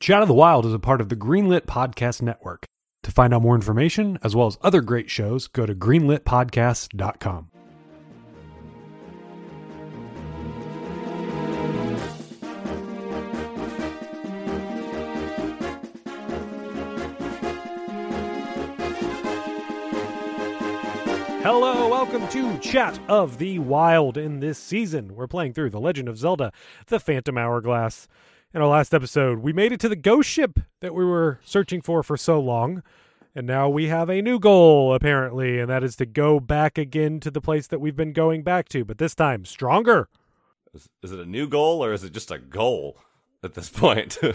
Chat of the Wild is a part of the Greenlit Podcast Network. To find out more information, as well as other great shows, go to greenlitpodcast.com. Hello, welcome to Chat of the Wild. In this season, we're playing through The Legend of Zelda The Phantom Hourglass. In our last episode, we made it to the ghost ship that we were searching for for so long. And now we have a new goal, apparently, and that is to go back again to the place that we've been going back to, but this time stronger. Is, is it a new goal or is it just a goal at this point?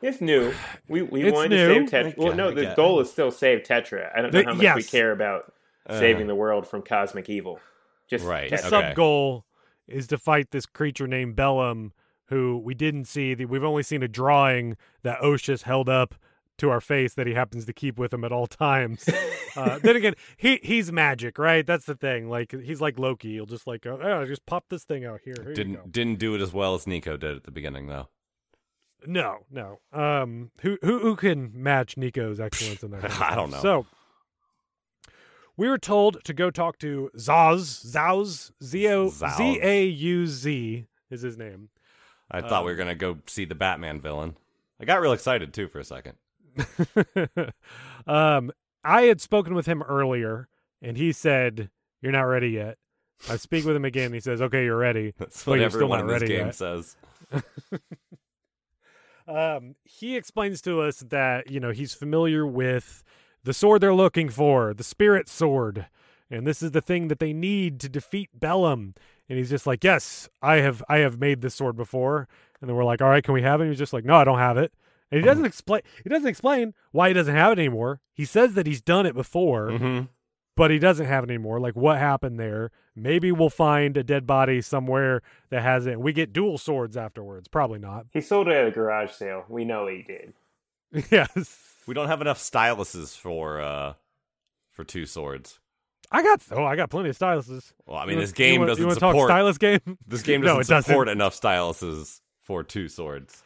It's new. We we It's wanted new. to save Tetra. Well, no, the goal is still save Tetra. I don't know The- how much we care about uh, saving the world from cosmic evil. Just Right. The Okay. sub goal is to fight this creature named Bellum, who we didn't see. We've only seen a drawing that Oshus held up to our face that he happens to keep with him at all times. uh, then again, he he's magic, right? That's the thing. Like he's like Loki. He'll just like, oh, just pop this thing out here. Here you go. didn't didn't do it as well as Niko did at the beginning though. No, no. Um, who who who can match Niko's excellence in that? I don't know. So we were told to go talk to Zaz, Zauz, Z O Zauz. Z A U Z is his name. I thought we Um, were gonna go see the Batman villain. I got real excited too for a second. um, I had spoken with him earlier, and he said, "You're not ready yet." I speak with him again. He says, "Okay, you're ready." That's what everyone in this game yet. says. um, he explains to us that you know he's familiar with the sword they're looking for, the spirit sword, and this is the thing that they need to defeat Bellum. And he's just like, "Yes, I have, I have made this sword before." And then we're like, "All right, can we have it?" And he's just like, "No, I don't have it." And he doesn't explain. He doesn't explain why he doesn't have it anymore. He says that he's done it before, Mm-hmm. but he doesn't have it anymore. Like, what happened there? Maybe we'll find a dead body somewhere that has it. We get dual swords afterwards. Probably not. He sold it at a garage sale. We know he did. yes. We don't have enough styluses for uh for two swords. I got oh, I got plenty of styluses. Well, I mean, this game doesn't support talk stylus game. this game doesn't support doesn't. enough styluses for two swords.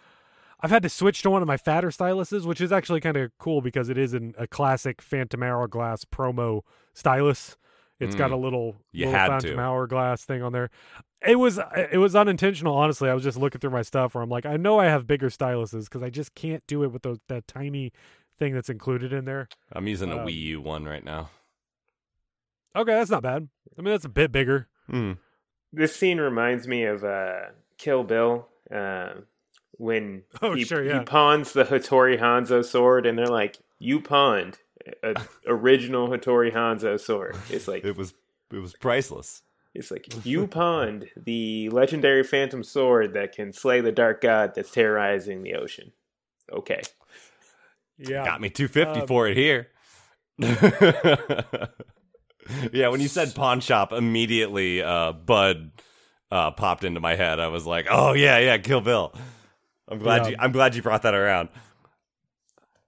I've had to switch to one of my fatter styluses, which is actually kind of cool because it is an, a classic Phantom Hourglass promo stylus. It's got Mm. a little, You little had Phantom to. Hourglass thing on there. It was it was unintentional, honestly. I was just looking through my stuff where I'm like, I know I have bigger styluses because I just can't do it with those that tiny thing that's included in there. I'm using a Um, Wii U one right now. Okay, that's not bad. I mean, that's a bit bigger. Mm. This scene reminds me of uh, Kill Bill uh, when Oh, he, sure, yeah. he pawns the Hattori Hanzo sword, and they're like, "You pawned a original Hattori Hanzo sword." It's like It was it was priceless. It's like you pawned the legendary phantom sword that can slay the dark god that's terrorizing the ocean. Okay. Yeah. Got me 250 Um, for it here. yeah, when you said pawn shop, immediately uh, Budd uh, popped into my head. I was like, "Oh yeah, yeah, Kill Bill." I'm glad Yeah. you. I'm glad you brought that around.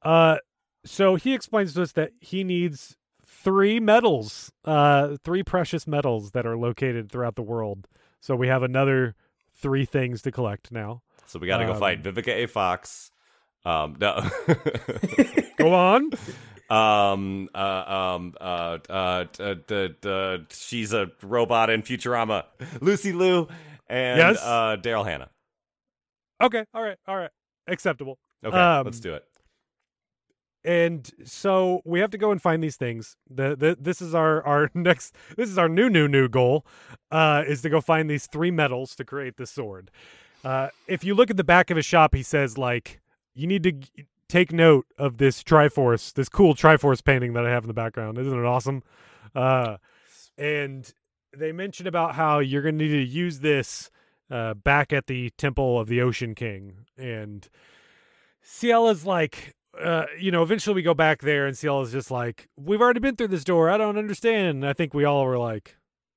Uh, so he explains to us that he needs three metals, uh, three precious metals that are located throughout the world. So we have another three things to collect now. So we got to go Um, fight Vivica A. Fox. Um, no. Go on. um, uh, um, uh, uh, uh, uh, uh, she's a robot in Futurama. Lucy Liu and Yes. uh, Daryl Hannah. Okay. All right. All right. Acceptable. Okay, Um, let's do it. And so we have to go and find these things. The, the this is our our next this is our new new new goal uh is to go find these three metals to create the sword. Uh if you look at the back of his shop he says like you need to take note of this Triforce, this cool Triforce painting that I have in the background. Isn't it awesome? Uh and they mention about how you're going to need to use this uh, back at the temple of the Ocean King, and Ciela's like, uh, you know, eventually we go back there, and Ciela's just like, "We've already been through this door. I don't understand." And I think we all were like,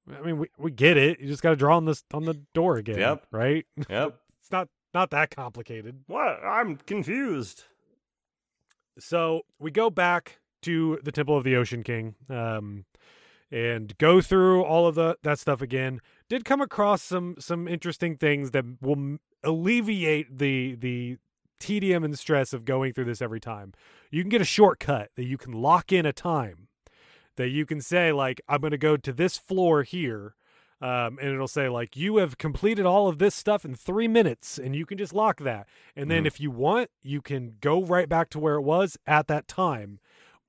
"I mean, we we get it. You just got to draw on this on the door again, Yep. right? Yep. it's not not that complicated." what? I'm confused. So we go back to the Temple of the Ocean King, um, and go through all of the that stuff again. Did come across some some interesting things that will alleviate the the tedium and stress of going through this every time. You can get a shortcut that you can lock in a time that you can say like I'm going to go to this floor here. Um, and it'll say like you have completed all of this stuff in three minutes, and you can just lock that. And then Mhm. if you want, you can go right back to where it was at that time,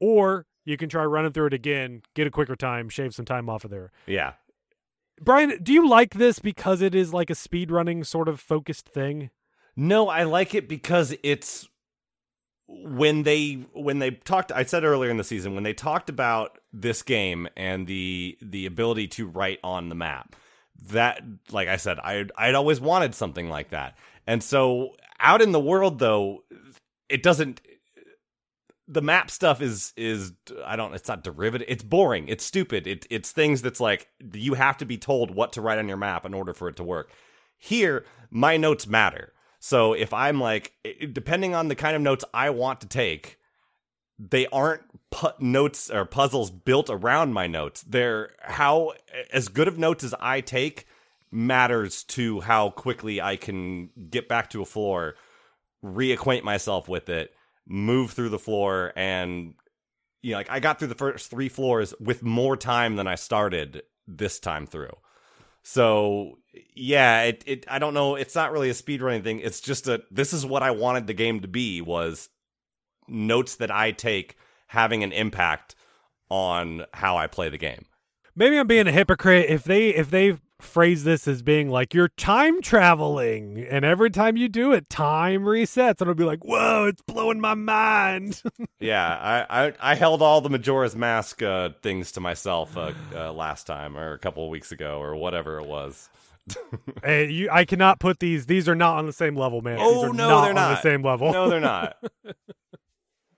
or you can try running through it again, get a quicker time, shave some time off of there. Yeah. Brian, do you like this because it is like a speed running sort of focused thing? No, I like it because it's when they when they talked I said earlier in the season when they talked about this game and the the ability to write on the map. That like I said I I'd always wanted something like that. And so out in the world though it doesn't the map stuff is is I don't it's not derivative it's boring it's stupid it it's things that's like you have to be told what to write on your map in order for it to work here my notes matter so if I'm like depending on the kind of notes I want to take they aren't pu- notes or puzzles built around my notes they're how as good of notes as I take matters to how quickly I can get back to a floor reacquaint myself with it, move through the floor, and you know, like I got through the first three floors with more time than I started this time through. So yeah, it, it I don't know, it's not really a speedrunning thing. It's just a this is what I wanted the game to be was notes that I take having an impact on how I play the game. Maybe I'm being a hypocrite if they if they phrase this as being like you're time traveling. And every time you do it time resets. And I'll be like whoa it's blowing my mind. Yeah, I, I I held all the Majora's Mask uh, things to myself uh, uh, last time or a couple of weeks ago or whatever it was. hey, you I cannot put these these are not on the same level man. These Oh, are no, not they're on the same level. No, they're not.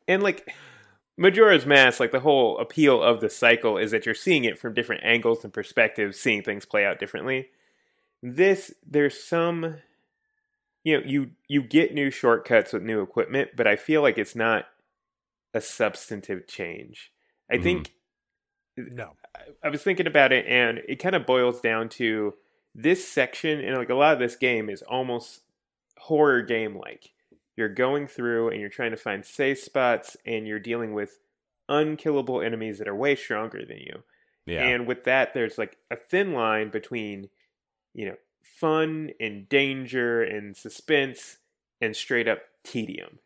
And like Majora's Mask, like the whole appeal of the cycle is that you're seeing it from different angles and perspectives, seeing things play out differently. This there's some you know, you you get new shortcuts with new equipment, but I feel like it's not a substantive change. I Mhm. think no I was thinking about it, and it kind of boils down to this section, and like a lot of this game is almost horror game like. You're going through and you're trying to find safe spots, and you're dealing with unkillable enemies that are way stronger than you. Yeah. And with that, there's like a thin line between, you know, fun and danger and suspense and straight up tedium.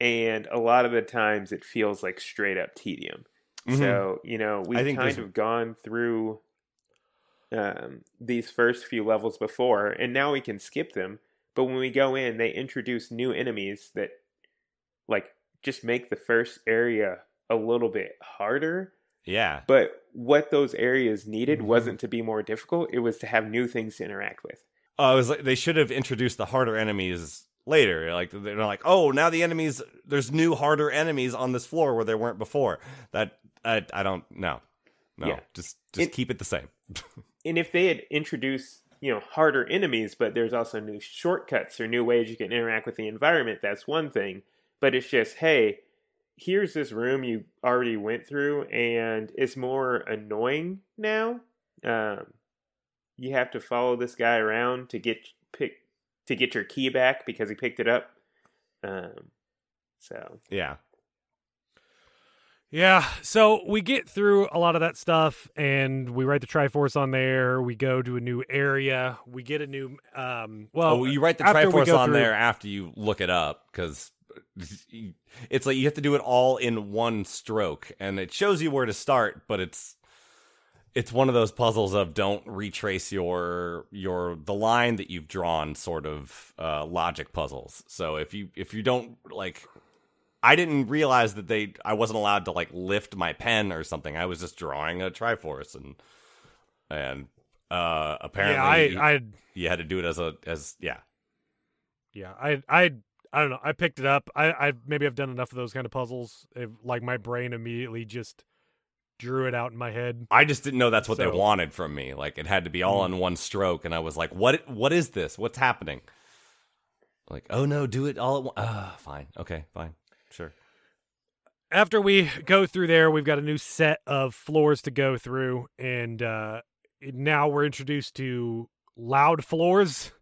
And a lot of the times it feels like straight up tedium. Mhm. So, you know, we've kind of gone through um, these first few levels before, and now we can skip them. But when we go in, they introduce new enemies that, like, just make the first area a little bit harder. yeah. But what those areas needed Mhm. wasn't to be more difficult, it was to have new things to interact with. Uh, it was like they should have introduced the harder enemies later. Like they're like, oh, now the enemies, there's new harder enemies on this floor where there weren't before. That I, I don't no, no, Yeah. just just It- keep it the same. And if they had introduced, you know, harder enemies, but there's also new shortcuts or new ways you can interact with the environment, that's one thing. But it's just, hey, here's this room you already went through, and it's more annoying now. Um, you have to follow this guy around to get pick to get your key back because he picked it up. Um, so yeah, Yeah, so we get through a lot of that stuff and we write the Triforce on there. We go to a new area. We get a new um well oh, you write the Triforce on through- there after you look it up because it's like you have to do it all in one stroke, and it shows you where to start, but it's it's one of those puzzles of don't retrace your your the line that you've drawn sort of uh logic puzzles so if you if you don't like i didn't realize that they i wasn't allowed to like lift my pen or something i was just drawing a triforce and and uh, apparently yeah, I, you, I, you had to do it as a as yeah. yeah, I, I, I don't know. I picked it up. I, I maybe I've done enough of those kind of puzzles. It, like my brain immediately just drew it out in my head. I just didn't know that's what they wanted from me. Like it had to be all Mhm. in one stroke, and I was like, "What? What is this? What's happening?" Like, oh no, do it all at once. Ah, fine, okay, fine. After we go through there, we've got a new set of floors to go through, and uh, now we're introduced to loud floors,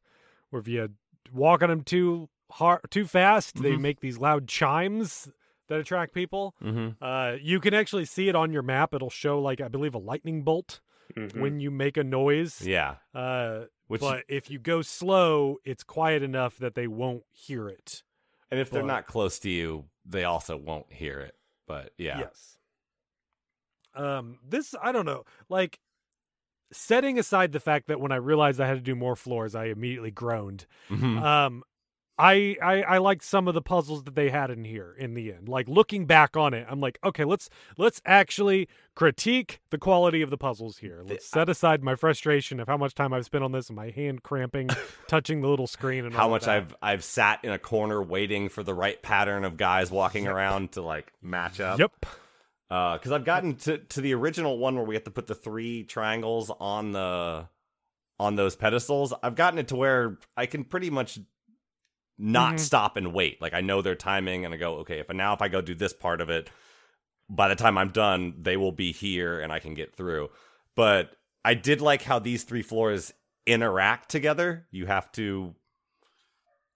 where if you walk on them too hard, too fast, they Mhm. make these loud chimes that attract people. Mm-hmm. Uh, you can actually see it on your map. It'll show like I believe a lightning bolt Mhm. when you make a noise. Yeah, Uh, which but if you go slow, it's quiet enough that they won't hear it. and if they're not close to you, they also won't hear it. But yeah, Yes. Um, this I don't know. Like setting aside the fact that when I realized I had to do more floors, I immediately groaned. Mhm. Um, I, I I liked some of the puzzles that they had in here in the end. Like looking back on it, I'm like, okay, let's let's actually critique the quality of the puzzles here. Let's set aside my frustration of how much time I've spent on this and my hand cramping, touching the little screen and how much that. I've I've sat in a corner waiting for the right pattern of guys walking around to like match up. Yep. Uh, because I've gotten to to the original one where we have to put the three triangles on the on those pedestals. I've gotten it to where I can pretty much not Mhm. stop and wait. Like I know their timing, and I go, okay, if now if I go do this part of it, by the time I'm done, they will be here, and I can get through. But I did like how these three floors interact together. You have to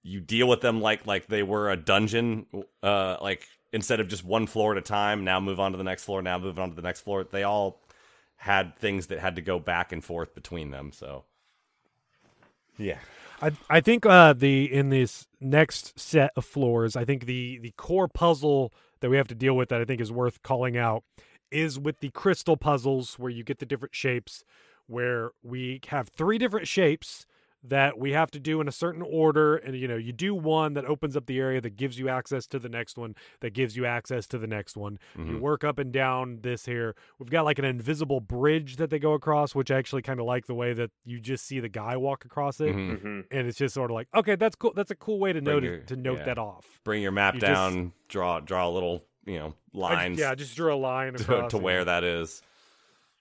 you deal with them like like they were a dungeon uh like instead of just one floor at a time now move on to the next floor now move on to the next floor they all had things that had to go back and forth between them so yeah I I think uh the in this next set of floors, I think the the core puzzle that we have to deal with that I think is worth calling out is with the crystal puzzles where you get the different shapes where we have three different shapes that we have to do in a certain order and you know you do one that opens up the area that gives you access to the next one that gives you access to the next one you Mhm. work up and down this here we've got like an invisible bridge that they go across which i actually kind of like the way that you just see the guy walk across it Mhm. Mhm. and it's just sort of like okay that's cool that's a cool way to Bring note your- to note yeah. that off bring your map You just- down draw draw a little you know I- lines yeah just drew a line to, across to yeah. where that is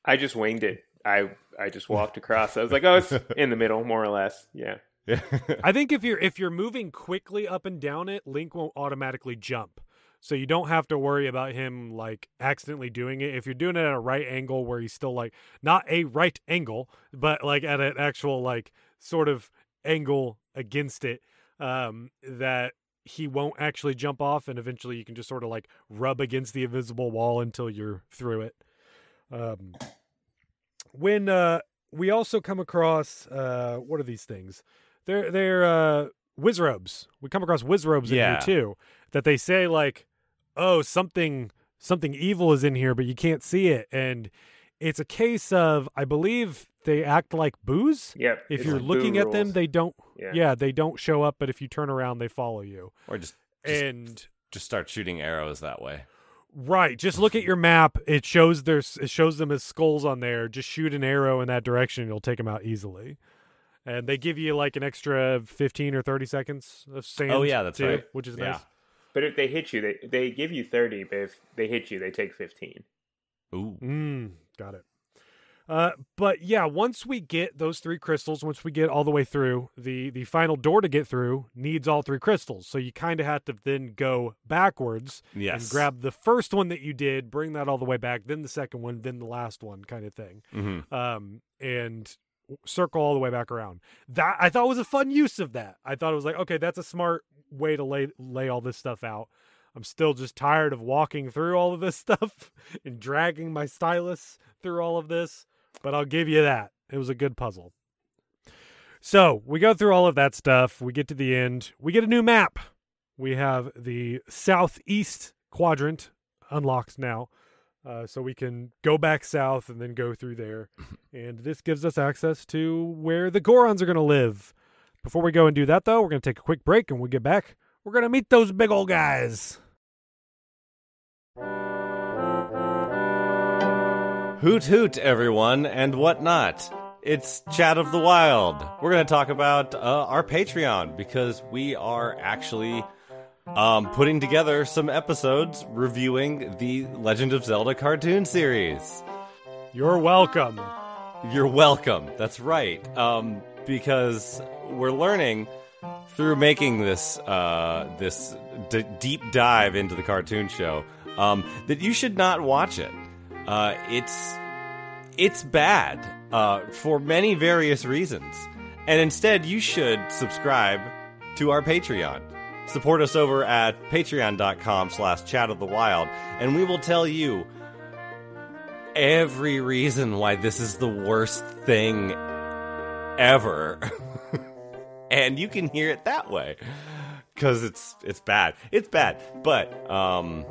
I just winged it. I I just walked across. I was like, oh, it's in the middle, more or less. Yeah. i think if you're if you're moving quickly up and down it link won't automatically jump so you don't have to worry about him like accidentally doing it if you're doing it at a right angle where he's still like not a right angle but like at an actual like sort of angle against it um that he won't actually jump off and eventually you can just sort of like rub against the invisible wall until you're through it um when uh we also come across uh what are these things they're they're uh wizzrobes we come across wizzrobes in Yeah. here too that they say like oh something something evil is in here but you can't see it and it's a case of i believe they act like boos Yep. if you're boo looking at them they don't Yeah. yeah they don't show up but if you turn around they follow you or just just, and just start shooting arrows that way Right. Just look at your map. It shows there's it shows them as skulls on there. Just shoot an arrow in that direction, you'll take them out easily. And they give you like an extra fifteen or thirty seconds of sand. Oh, yeah, that's too, right. Which is Yeah. nice. But if they hit you, they they give you thirty. But if they hit you, they take fifteen. ooh Mm, got it. Uh, but yeah, once we get those three crystals, once we get all the way through, the the final door to get through needs all three crystals. So you kind of have to then go backwards yes and grab the first one that you did, bring that all the way back, then the second one, then the last one, kind of thing. hmm Um, and circle all the way back around. That I thought was a fun use of that. I thought it was like, okay, that's a smart way to lay lay all this stuff out. I'm still just tired of walking through all of this stuff and dragging my stylus through all of this, but I'll give you that. It was a good puzzle. So we go through all of that stuff. We get to the end. We get a new map. We have the southeast quadrant unlocked now. Uh, so we can go back south and then go through there. And this gives us access to where the Gorons are going to live. Before we go and do that, though, we're going to take a quick break and when we get back, we're going to meet those big old guys. Hoot hoot, everyone, and whatnot. It's Chat of the Wild. We're going to talk about uh, our Patreon because we are actually um, putting together some episodes reviewing the Legend of Zelda cartoon series. You're welcome. You're welcome. That's right. Um, because we're learning through making this uh, this d- deep dive into the cartoon show um, that you should not watch it. Uh, it's it's bad uh, for many various reasons, and instead you should subscribe to our Patreon. Support us over at patreon.com slash chat of the wild, and we will tell you every reason why this is the worst thing ever. and you can hear it that way because it's it's bad. It's bad, but um,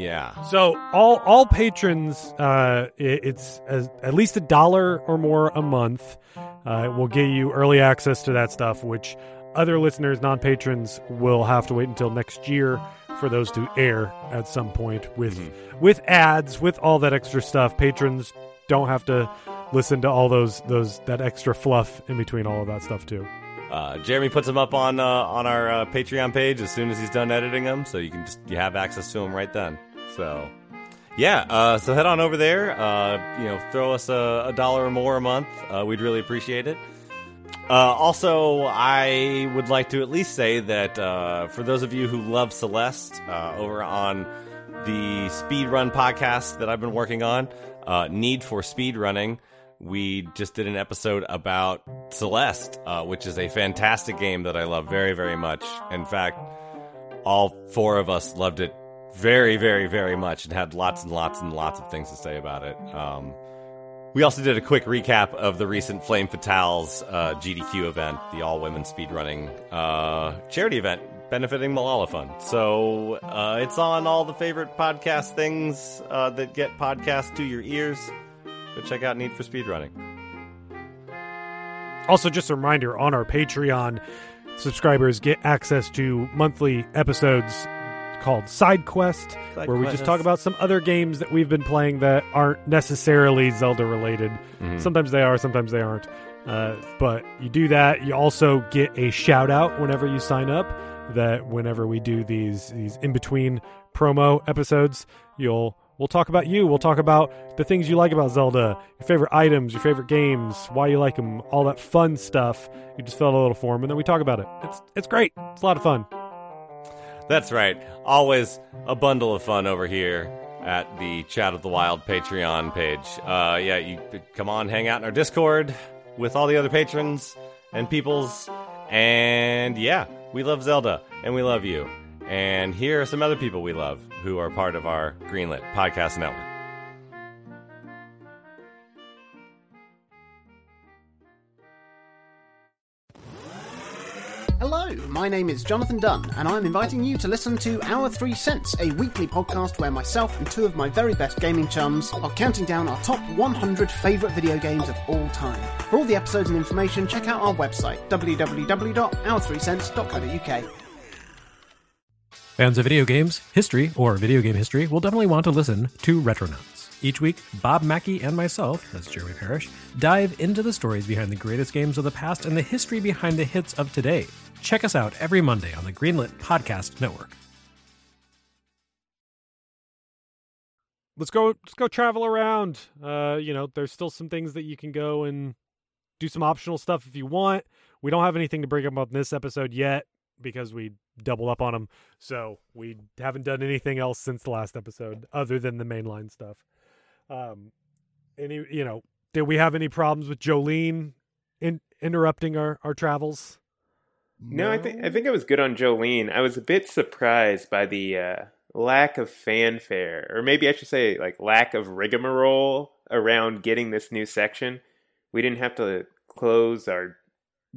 yeah. So all all patrons, uh, it, it's as, at least a dollar or more a month. Uh, will get you early access to that stuff, which other listeners, non patrons, will have to wait until next year for those to air at some point with Mm-hmm. with ads, with all that extra stuff. Patrons don't have to listen to all those those that extra fluff in between all of that stuff too. Uh, Jeremy puts them up on uh, on our uh, Patreon page as soon as he's done editing them, so you can just you have access to them right then. So, yeah, uh, so head on over there. Uh, you know, throw us a, a dollar or more a month. Uh, we'd really appreciate it. Uh, also, I would like to at least say that uh, for those of you who love Celeste, uh, over on the Speed Run podcast that I've been working on, Need for Speed Running, we just did an episode about Celeste, which is a fantastic game that I love very, very much. In fact, all four of us loved it very, very, very much and had lots and lots and lots of things to say about it. Um, we also did a quick recap of the recent Flame Fatales uh, GDQ event, the all women speedrunning uh, charity event benefiting Malala Fund. So uh, it's on all the favorite podcast things uh, that get podcasts to your ears. Go check out Need for Speedrunning. Also, just a reminder on our Patreon, subscribers get access to monthly episodes called Side Quest, Side where we just talk about some other games that we've been playing that aren't necessarily Zelda related. Sometimes they are, sometimes they aren't. Uh, but you do that. You also get a shout out whenever you sign up. That whenever we do these these in between promo episodes, you'll we'll talk about you. We'll talk about the things you like about Zelda, your favorite items, your favorite games, why you like them, all that fun stuff. You just fill out a little form and then we talk about it. It's it's great. It's a lot of fun. That's right. Always a bundle of fun over here at the Chat of the Wild Patreon page. Uh, yeah, you come on, hang out in our Discord with all the other patrons and peoples. And yeah, we love Zelda and we love you. And here are some other people we love who are part of our Greenlit podcast network. My name is Jonathan Dunn, and I'm inviting you to listen to Our Three Cents, a weekly podcast where myself and two of my very best gaming chums are counting down our top 100 favourite video games of all time. For all the episodes and information, check out our website, www.our3cents.co.uk. Fans of video games, history, or video game history will definitely want to listen to Retronauts. Each week, Bob Mackey and myself, that's Jeremy Parrish, dive into the stories behind the greatest games of the past and the history behind the hits of today. Check us out every Monday on the Greenlit Podcast Network. let's go let's go travel around. Uh you know there's still some things that you can go and do some optional stuff if you want. We don't have anything to bring up on this episode yet because we double up on them so we haven't done anything else since the last episode other than the mainline stuff. Um any you know did we have any problems with jolene in interrupting our our travels No, I think I think I was good on Jolene. I was a bit surprised by the uh, lack of fanfare, or maybe I should say like lack of rigmarole around getting this new section. We didn't have to close our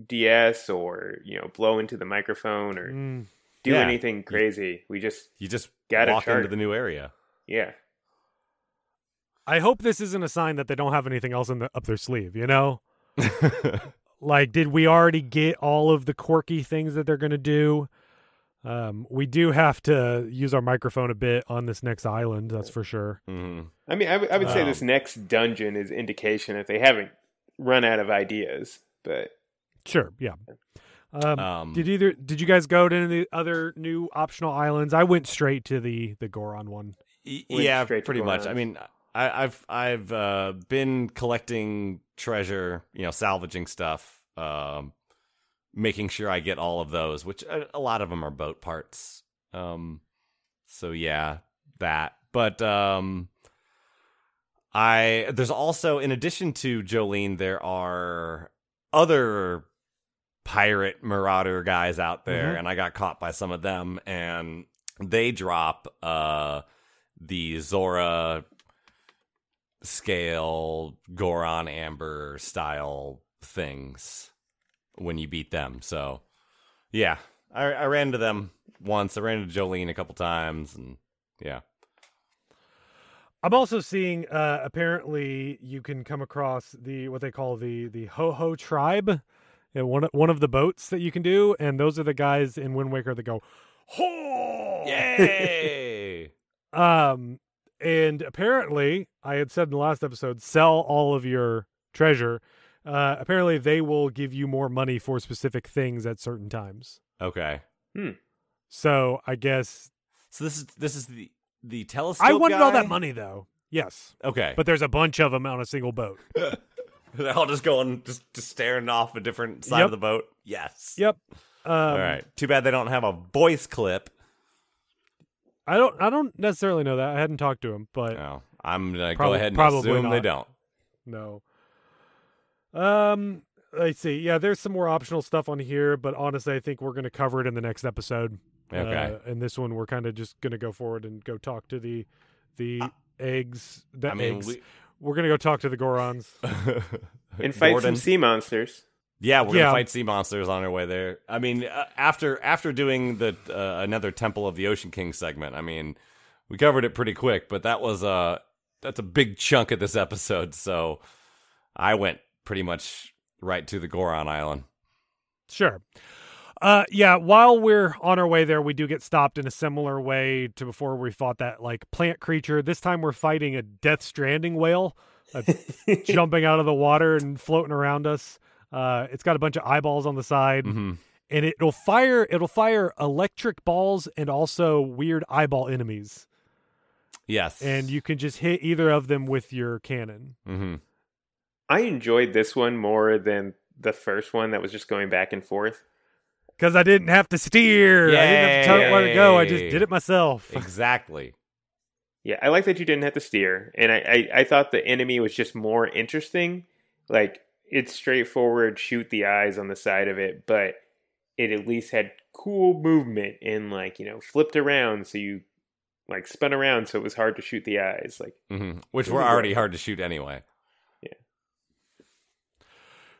DS or you know blow into the microphone or Mm, do Yeah. anything crazy. We just You just Got a walk into the new area. yeah. i hope this isn't a sign that they don't have anything else in the, up their sleeve you know like did we already get all of the quirky things that they're going to do um we do have to use our microphone a bit on this next island that's for sure hmm I mean, I would- I would say Um, this next dungeon is indication that they haven't run out of ideas. But Sure, yeah. Um, Um, did either did you guys go to any of the other new optional islands? I went straight to the the Goron one. Y- Went yeah, pretty much. Goron. I mean, I, I've I've uh, been collecting treasure, you know, salvaging stuff, um, making sure I get all of those, which a, a lot of them are boat parts. Um, so yeah, that. But um, I there's also in addition to Jolene, there are other pirate marauder guys out there, Mhm. and I got caught by some of them, and they drop uh the Zora scale Goron Amber style things when you beat them. So yeah, I, I ran into them once. I ran into Jolene a couple times, and yeah. I'm also seeing uh, apparently you can come across the what they call the the Ho Ho tribe, and one one of the boats that you can do, and those are the guys in Wind Waker that go ho Yay! Um, and apparently, I had said in the last episode, sell all of your treasure. Uh, apparently, they will give you more money for specific things at certain times. okay. Hmm. So I guess So this is this is the the telescope. I wanted all that money though. Yes, Okay, but there's a bunch of them on a single boat. they're all just going, just just staring off a different side Yep. of the boat. Yes. Yep. Um, all right. Too bad they don't have a voice clip. I don't. I don't necessarily know that. I hadn't talked to him, but No, I'm gonna Prob- go ahead and probably assume they don't. No. Um, let's see. Yeah, there's some more optional stuff on here, but honestly, I think we're going to cover it in the next episode. Okay. Uh, and this one, we're kind of just going to go forward and go talk to the the eggs. The I mean, eggs. we, We're going to go talk to the Gorons. and fight Gordon. some sea monsters. Yeah, we're Yeah. gonna fight sea monsters on our way there. I mean, uh, after after doing the uh, another Temple of the Ocean King segment, I mean, we covered it pretty quick, but that was uh that's a big chunk of this episode. So I went pretty much right to the Goron Island. Sure. Uh, yeah. While we're on our way there, we do get stopped in a similar way to before we fought that like plant creature. This time we're fighting a Death Stranding whale, uh, jumping out of the water and floating around us. Uh, it's got a bunch of eyeballs on the side, hmm and it'll fire. It'll fire electric balls and also weird eyeball enemies, Yes, and you can just hit either of them with your cannon. hmm I enjoyed this one more than the first one that was just going back and forth. Because I didn't have to steer. I didn't have to tell it where to go. I just did it myself. exactly. Yeah, I like that you didn't have to steer, and I, I, I thought the enemy was just more interesting. Like it's straightforward, shoot the eyes on the side of it, but it at least had cool movement and like you know flipped around, so you like spun around, so it was hard to shoot the eyes. Like hmm Which were already right. hard to shoot anyway. Yeah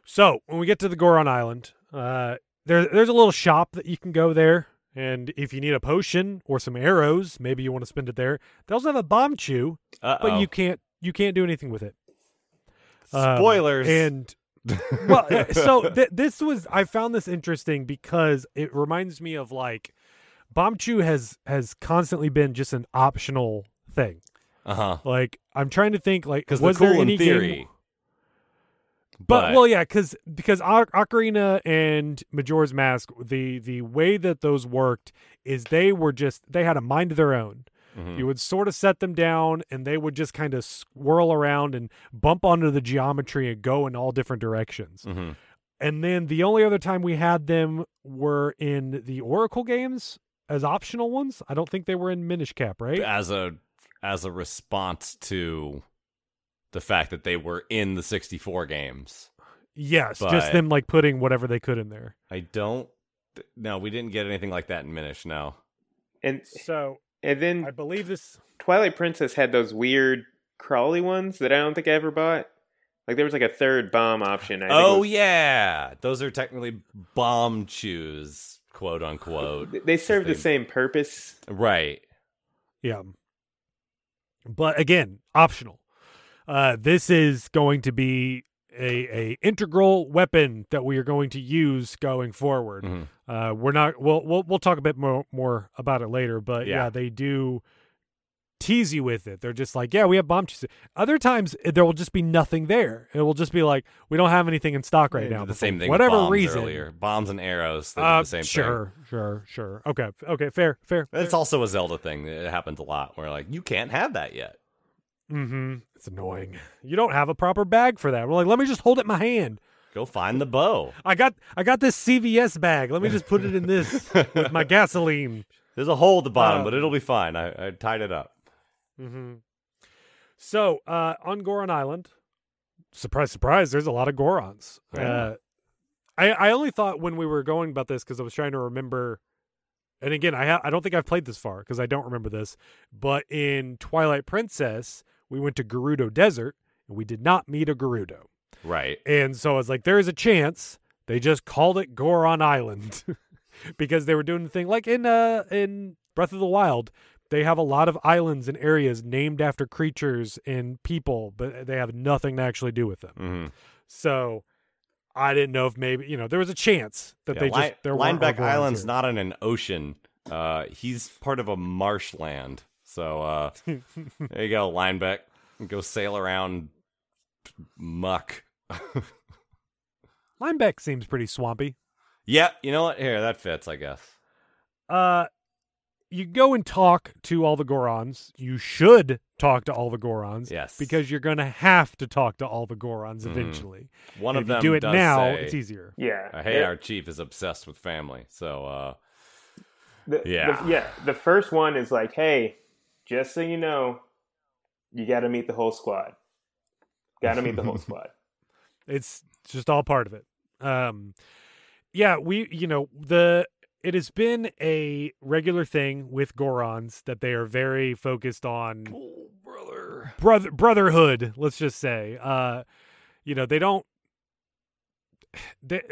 so when we get to the Goron Island, uh, there there's a little shop that you can go there, and if you need a potion or some arrows, maybe you want to spend it there. They also have a bombchu, Uh but you can't you can't do anything with it. Um, spoilers and well, so th- this was I found this interesting because it reminds me of like bombchu has has constantly been just an optional thing. uh huh. Like I'm trying to think like Because was the cool there any in theory. game But, well, yeah, because because Oc- Ocarina and Majora's Mask, the the way that those worked is they were just they had a mind of their own. Mhm. You would sort of set them down, and they would just kind of swirl around and bump onto the geometry and go in all different directions. Mhm. And then the only other time we had them were in the Oracle games as optional ones. I don't think they were in Minish Cap, right? as a as a response to the fact that they were in the 64 games. Yes, But- just them like putting whatever they could in there. I don't no, we didn't get anything like that in Minish, no. and So and then I believe this. Twilight Princess had those weird crawly ones that I don't think I ever bought. Like there was like a third bomb option. I Oh was- yeah. Those are technically bombchus, quote unquote. They serve the same purpose. right. Yeah. But again, optional. Uh, this is going to be a, a integral weapon that we are going to use going forward. Mhm. Uh, we're not. We'll we'll we'll talk a bit more more about it later. But yeah, Yeah. they do tease you with it. They're just like, yeah, we have bomb. Other times eh, there will just be nothing there. It will just be like, we don't have anything in stock right now. the same thing. Whatever bombs reason. earlier, bombs and arrows. Uh, the same sure, sure, sure. Okay, okay, fair, fair. thing. It's also a Zelda thing. It happens a lot. Where like you can't have that yet. Mm-hmm. It's annoying. You don't have a proper bag for that. We're like, let me just hold it in my hand. Go find the bow. I got I got this CVS bag. Let me just put it in this with my gasoline. There's a hole at the bottom, Um, but it'll be fine. I, I tied it up. Mm-hmm. So uh, on Goron Island, surprise, surprise, there's a lot of Gorons. Yeah. Uh, I I only thought when we were going about this because I was trying to remember. And again, I ha- I don't think I've played this far because I don't remember this. But in Twilight Princess, we went to Gerudo Desert and we did not meet a Gerudo. Right. And so it's like there is a chance they just called it Goron Island because they were doing the thing like in uh in Breath of the Wild. They have a lot of islands and areas named after creatures and people, but they have nothing to actually do with them. Mm-hmm. So I didn't know if maybe you know there was a chance that Yeah, they just weren't Linebeck Island's here. not in an ocean. Uh, he's part of a marshland. So uh, there you go, Linebeck. Go sail around muck. Linebeck seems pretty swampy. yeah, you know what? Here, that fits, I guess. Uh, you go and talk to all the Gorons. You should talk to all the Gorons. Yes. Because you're going to have to talk to all the Gorons Mhm. eventually. One And of if them you do it does now, say, it's easier. Yeah. uh, hey, It- our chief is obsessed with family. So, uh, The, Yeah. the- yeah. The first one is like, hey, just so you know, you got to meet the whole squad. Got to meet the whole squad. It's just all part of it. Um, yeah, we, you know, the it has been a regular thing with Gorons that they are very focused on oh, brother. brother brotherhood let's just say uh you know they don't they, that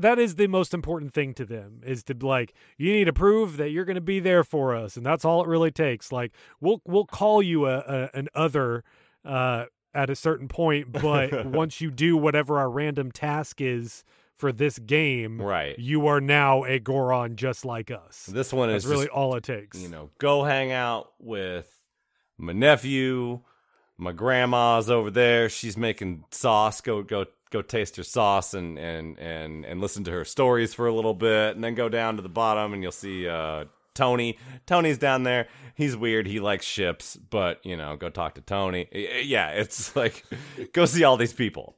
that is the most important thing to them is to like you need to prove that you're going to be there for us and that's all it really takes like we'll we'll call you a, a an other uh at a certain point but once you do whatever our random task is for this game Right. you are now a goron just like us This one that's is really just, all it takes you know, go hang out with my nephew. My grandma's over there. She's making sauce. Go go go taste her sauce and and and and listen to her stories for a little bit, and then go down to the bottom and you'll see uh, Tony. Tony's down there. He's weird. He likes ships, but you know, go talk to Tony. Yeah, it's like go see all these people.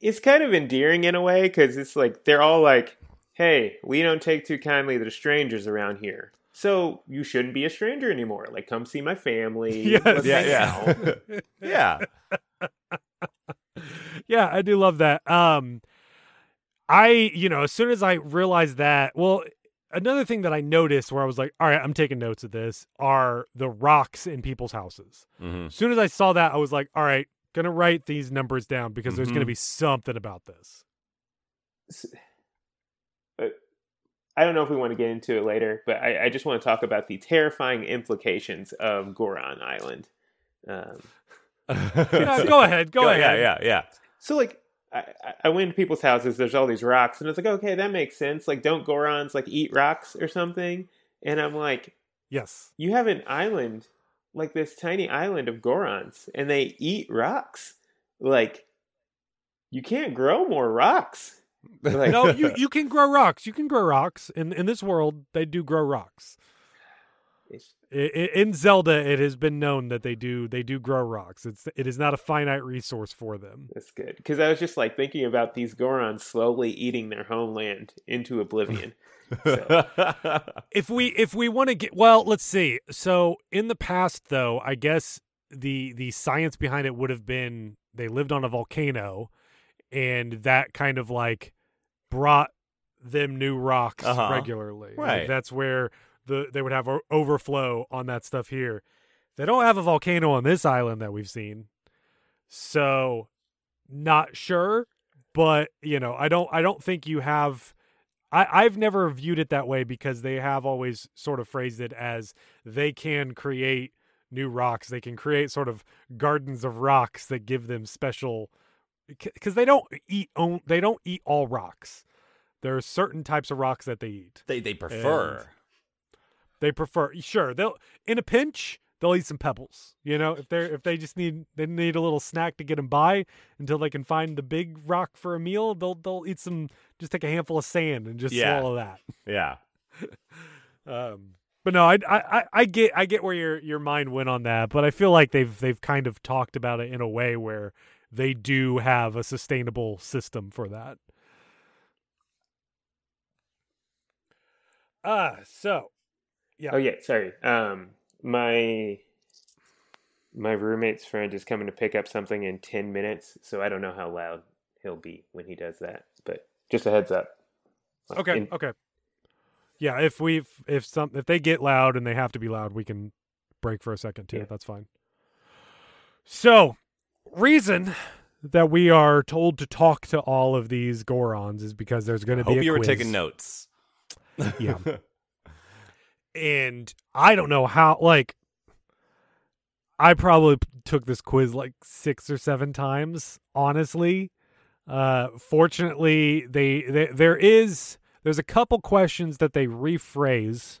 It's kind of endearing in a way because it's like they're all like, "Hey, we don't take too kindly to strangers around here, so you shouldn't be a stranger anymore. Like, come see my family. Yes. Yeah, yeah, yeah. Yeah, I do love that. Um I, you know, as soon as I realized that, well, another thing that I noticed where I was like, all right, I'm taking notes of this are the rocks in people's houses. hmm As soon as I saw that, I was like, all right, gonna write these numbers down because there's gonna Mhm. be something about this. I don't know if we want to get into it later, but I, I just want to talk about the terrifying implications of Goron Island. Um, Yeah, go ahead, go, ahead. Yeah, yeah, yeah. So, like, I, I- went to people's houses. There's all these rocks, and it's like, okay, that makes sense. Like, don't Gorons like eat rocks or something? And I'm like, Yes. you have an island, like this tiny island of Gorons, and they eat rocks. Like, you can't grow more rocks. Like, No, you, you can grow rocks. You can grow rocks. In in this world, they do grow rocks. it's- In Zelda, it has been known that they do they do grow rocks. It's it is not a finite resource for them. That's good because I was just like thinking about these Gorons slowly eating their homeland into oblivion. if we if we want to get well let's see so in the past though i guess the the science behind it would have been they lived on a volcano and that kind of like brought them new rocks Uh-huh. regularly Like, Right. that's where the they would have overflow on that stuff here they don't have a volcano on this island that we've seen so not sure but you know i don't i don't think you have I, I've never viewed it that way because they have always sort of phrased it as they can create new rocks. They can create sort of gardens of rocks that give them special because they don't eat own they don't eat all rocks. There are certain types of rocks that they eat. they they prefer. They prefer sure they'll in a pinch they'll eat some pebbles. You know, if they're if they just need they need a little snack to get them by until they can find the big rock for a meal, they'll they'll eat some just take a handful of sand and just Yeah. swallow that. Yeah. Um, but no, I, I I- I get I get where your your mind went on that, but I feel like they've they've kind of talked about it in a way where they do have a sustainable system for that. Ah, so yeah. Oh yeah, sorry. Um, my my roommate's friend is coming to pick up something in ten minutes, so I don't know how loud he'll be when he does that. But just a heads up. Okay, In- okay. Yeah, if we've if some if they get loud and they have to be loud, we can break for a second too. Yeah. That's fine. So, reason that we are told to talk to all of these Gorons is because there's going to be Hope a you were taking notes. Yeah. and I don't know how like I probably took this quiz like 6 or 7 times, honestly. Uh fortunately, they, they there is there's a couple questions that they rephrase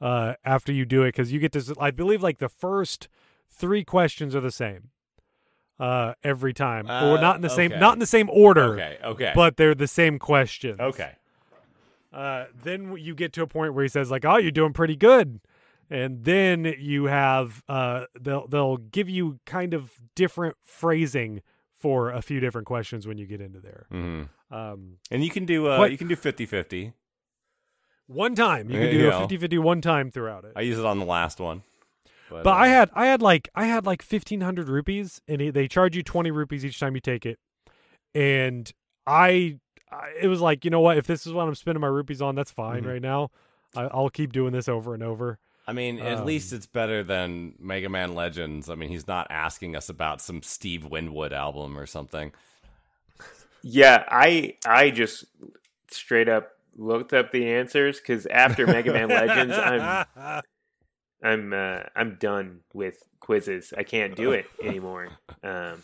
uh after you do it cuz you get to I believe like the first 3 questions are the same. Uh every time. or Uh, not in the same not in the same order, okay. Okay. but they're the same questions. okay. Uh, then you get to a point where he says like, "Oh, you're doing pretty good," and then you have uh, they'll they'll give you kind of different phrasing for a few different questions when you get into there. hmm Um, And you can do uh, you can do 50-50. one time you can do yeah. a 50-50 one time throughout it. I use it on the last one. But, but uh, I had I had like I had like fifteen hundred rupees, and they charge you twenty rupees each time you take it. And I, I, it was like you know what, if this is what I'm spending my rupees on, that's fine Mhm. right now. I, I'll keep doing this over and over. I mean, at Um, least it's better than Mega Man Legends. I mean, he's not asking us about some Steve Winwood album or something. Yeah, I I just straight up looked up the answers because after Mega Man Legends, I'm I'm uh, I'm done with quizzes. I can't do it anymore. Um,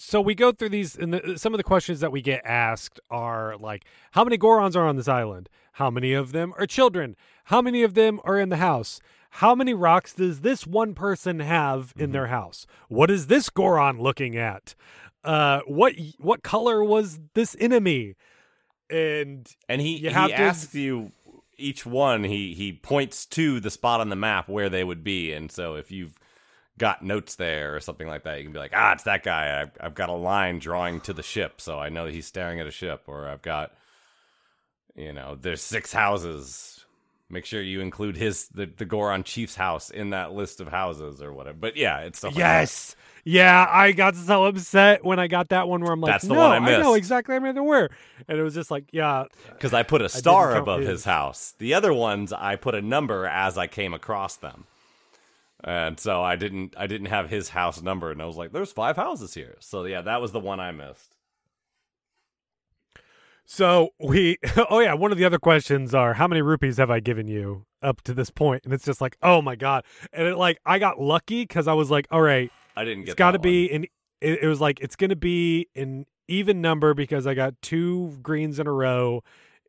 so we go through these and the, some of the questions that we get asked are like how many gorons are on this island? How many of them are children? How many of them are in the house? How many rocks does this one person have in their house? What is this goron looking at? Uh what what color was this enemy? And And he, You he have to- asks you each one, he, he points to the spot on the map where they would be. And so if you've got notes there or something like that, you can be like, ah, it's that guy. I've, I've got a line drawing to the ship, so I know he's staring at a ship. Or I've got, you know, there's six houses. Make sure you include his the, the Goron chief's house in that list of houses or whatever. But yeah, it's stuff like that. yes yeah i got so upset when i got that one where i'm like That's the no one I know missed." exactly how many there were and it was just like yeah because I put a star above his. his. house. The other ones I put a number as I came across them, and so I didn't I didn't have his house number, and I was like, "There's five houses here." So yeah, that was the one I missed. So we, oh yeah, one of the other questions are how many rupees have I given you up to this point? And it's just like, oh my god, and it like I got lucky because I was like, all right, I didn't get. it's got to be an. It, it was like it's gonna be an even number because I got two greens in a row,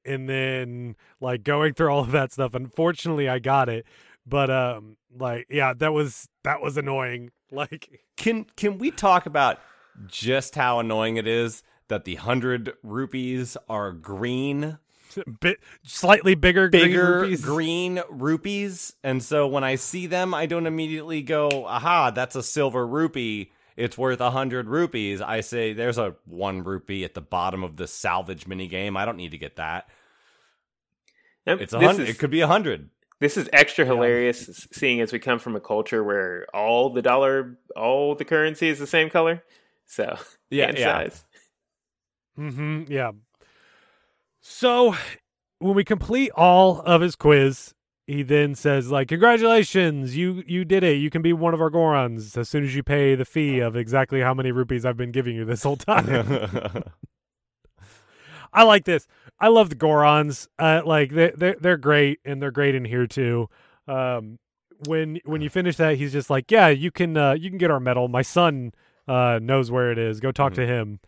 and then like going through all of that stuff. Unfortunately, I got it, but um, like yeah, that was that was annoying. Like Can can we talk about just how annoying it is that the hundred rupees are green, bit slightly bigger, green bigger rupees. green rupees, and so when I see them, I don't immediately go, "Aha, that's a silver rupee." It's worth a hundred rupees. I say there's a one rupee at the bottom of the salvage mini game. I don't need to get that. Yep, It's a hundred. It could be a hundred. This is extra hilarious, s- seeing as we come from a culture where all the dollar, all the currency is the same color. So Yeah, and yeah. size. Mm-hmm. Yeah. So when we complete all of his quiz, he then says, like, congratulations, you you did it. You can be one of our Gorons as soon as you pay the fee of exactly how many rupees I've been giving you this whole time. I like this. I love the Gorons. Uh, like they they're they're great and they're great in here too. Um, when when you finish that, he's just like, yeah, you can uh, you can get our medal. My son uh knows where it is. Go talk to him.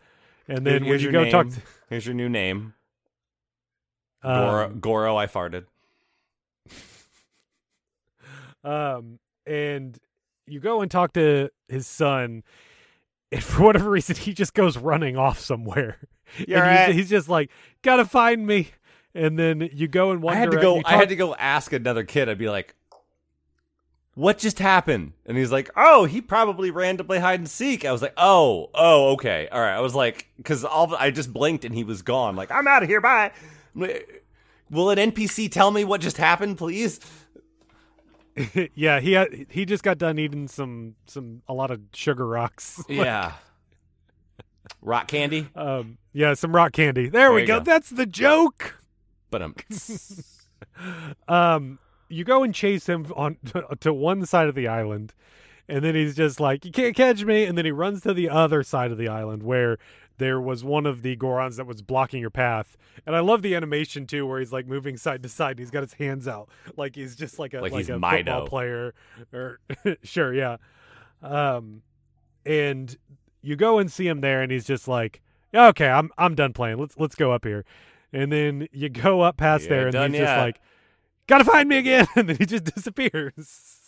And then when you go talk name. to Here's your new name. Goro, um, Goro I farted. um and you go and talk to his son, and for whatever reason, he just goes running off somewhere. You're and he's, right. he's just like, "Gotta find me." And then you go and one I had to go. you I had to go ask another kid. I'd be like, "What just happened?" And he's like, "Oh, he probably ran to play hide and seek." I was like, "Oh, oh, okay, all right." I was like, because all I just blinked and he was gone. Like, I'm out of here. Bye. Will an NPC tell me what just happened, please? yeah, he had, he just got done eating some some a lot of sugar rocks. Yeah. Rock candy, Um, yeah, some rock candy. There, we go. go. That's the joke. but um, Um, you go and chase him on to one side of the island, and then he's just like, "You can't catch me!" And then he runs to the other side of the island where there was one of the Gorons that was blocking your path. And I love the animation too, where he's like moving side to side. And he's got his hands out, like he's just like a Like like, a Mido. football player. Or sure, yeah. Um, and you go and see him there, and he's just like, "Okay, I'm I'm done playing. Let's let's go up here." And then you go up past You there, and he's just like, "Gotta find me again," and then he just disappears.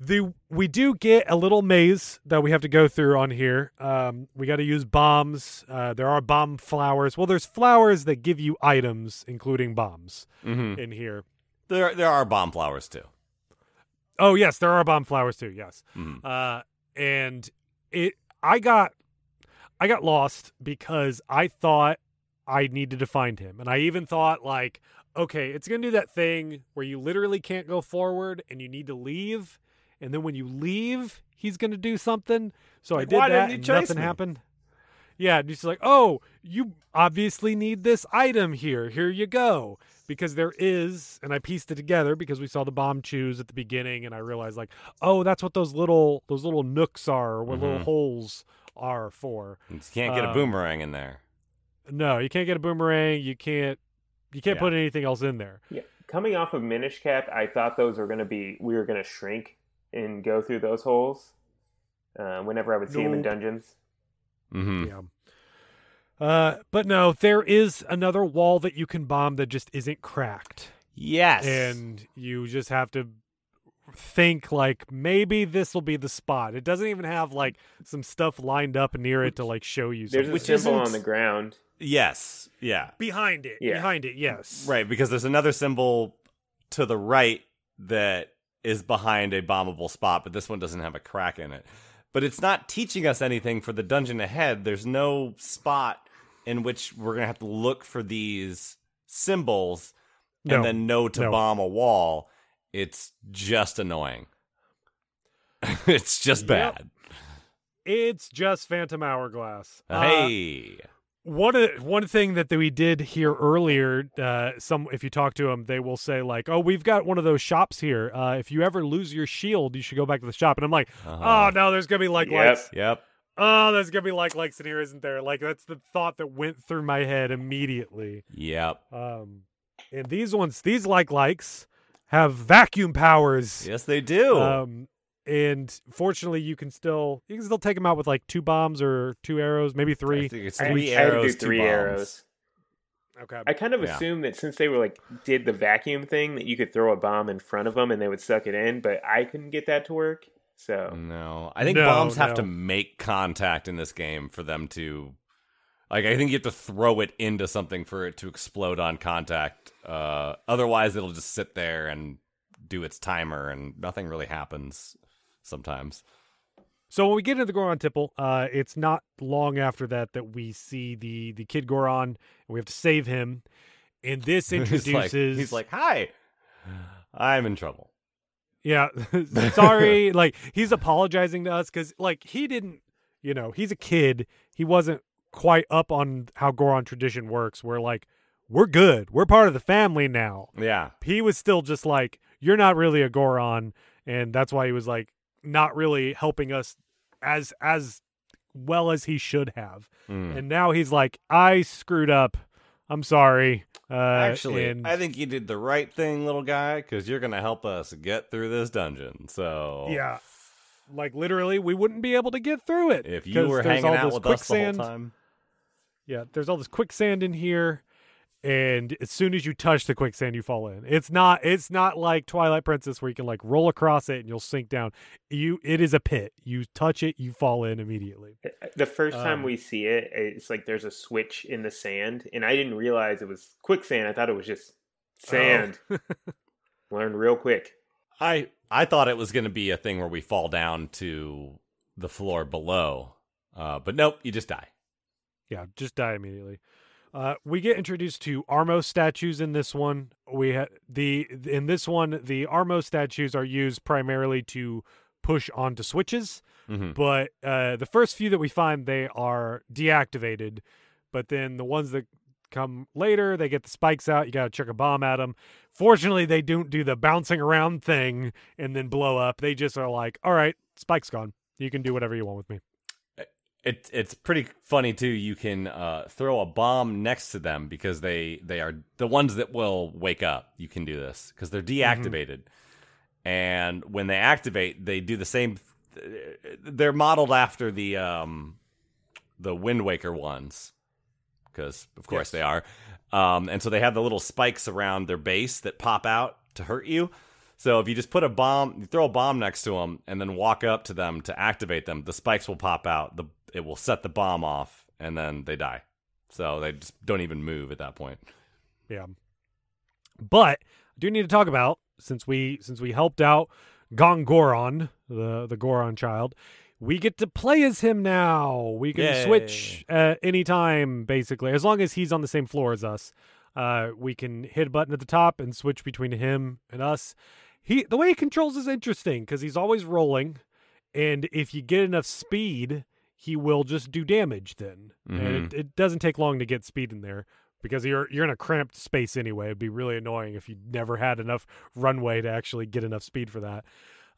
The we do get a little maze that we have to go through on here. Um, we got to use bombs. Uh, there are bomb flowers. Well, there's flowers that give you items, including bombs, mhm. in here. there there are bomb flowers too. Oh yes, there are bomb flowers too. Yes. Mhm. Uh, and it, I got, I got lost because I thought I needed to find him, and I even thought like, okay, it's gonna do that thing where you literally can't go forward and you need to leave, and then when you leave, he's gonna do something. So I Like, did why didn't that, and chase nothing me? happened. Yeah, and he's like, "Oh, you obviously need this item here. Here you go." Because there is, and I pieced it together because we saw the bombchus at the beginning, and I realized like, oh, that's what those little those little nooks are, or what little Mhm. holes are for. You can't get a Um, boomerang in there. No, you can't get a boomerang. You can't. You can't Yeah. put anything else in there. Yeah, coming off of Minish Cap, I thought those were going to be we were going to shrink and go through those holes. Uh, whenever I would see them in dungeons. Mm-hmm. Yeah. Uh, but no, there is another wall that you can bomb that just isn't cracked. Yes. and you just have to think like maybe this will be the spot. It doesn't even have like some stuff lined up near it to like show you There's something. a Which symbol isn't- on the ground. yes. Yeah. behind it. Yeah. Behind it, yes. Right, because there's another symbol to the right that is behind a bombable spot, but this one doesn't have a crack in it. But it's not teaching us anything for the dungeon ahead. There's no spot in which we're going to have to look for these symbols No, and then know to no. bomb a wall. It's just annoying. it's just Yep. bad. It's just Phantom Hourglass. Uh, hey. One one thing that we did here earlier, uh, some if you talk to them, they will say like, "Oh, we've got one of those shops here. Uh, if you ever lose your shield, you should go back to the shop." And I'm like, Uh-huh. "Oh no, there's gonna be like Yep. likes. Yep. Oh, there's gonna be like likes in here, isn't there? Like that's the thought that went through my head immediately." Yep. Um, and these ones, these like likes, have vacuum powers. Yes, they do. Um, and fortunately, you can still you can still take them out with like two bombs or two arrows, maybe I three. think it's three I arrows, do three bombs. arrows. Okay. I kind of Yeah. assumed that since they were like did the vacuum thing that you could throw a bomb in front of them and they would suck it in, but I couldn't get that to work. So No, I think No, bombs have to make contact in this game for them to. Like, I think you have to throw it into something for it to explode on contact. Uh, otherwise, it'll just sit there and do its timer, and nothing really happens. Sometimes. So when we get into the Goron Temple, uh, it's not long after that that we see the the kid Goron, and we have to save him. And this he's introduces, like, he's like, "Hi, I'm in trouble." yeah, sorry, like he's apologizing to us because like he didn't, you know, he's a kid, he wasn't quite up on how Goron tradition works. Where like we're good, we're part of the family now. Yeah, He was still just like, you're not really a Goron, and that's why he was like not really helping us as as well as he should have. Mm. And now he's like, I screwed up. I'm sorry. Uh, Actually, and- I think you did the right thing, little guy, because you're gonna help us get through this dungeon. So yeah, like literally, we wouldn't be able to get through it if you were hanging all out this with us the whole quicksand. time, Yeah, there's all this quicksand in here, and as soon as you touch the quicksand you fall in it's not it's not like twilight princess where you can like roll across it and you'll sink down you it is a pit you touch it you fall in immediately The first time Um, we see it, it's like there's a switch in the sand, and I didn't realize it was quicksand. I thought it was just sand. Learned real quick. I I thought it was going to be a thing where we fall down to the floor below, uh, but nope, you just die. yeah just die immediately uh, we get introduced to Armos statues in this one. We ha- the in this one the Armos statues are used primarily to push onto switches hmm but uh, the first few that we find they are deactivated. But then the ones that come later they get the spikes out you gotta chuck a bomb at them fortunately they don't do the bouncing around thing and then blow up. They just are like all right spike's gone. You can do whatever you want with me It it's pretty funny too. You can uh, throw a bomb next to them because they they are the ones that will wake up. You can do this because they're deactivated, and when they activate, they do the same. They're modeled after the um, the Wind Waker ones, because of course Yes. they are. Um, and so they have the little spikes around their base that pop out to hurt you. So if you just put a bomb, you throw a bomb next to them, and then walk up to them to activate them, the spikes will pop out. The it will set the bomb off, and then they die. So they just don't even move at that point. Yeah. But I do need to talk about since we since we helped out Gongoron, the the Goron child, we get to play as him now. We can Yay. switch at any time, basically, as long as he's on the same floor as us. Uh, we can hit a button at the top and switch between him and us. He the way he controls is interesting because he's always rolling, and if you get enough speed, he will just do damage. Then, and it, it doesn't take long to get speed in there because you're you're in a cramped space anyway. It'd be really annoying if you never had enough runway to actually get enough speed for that.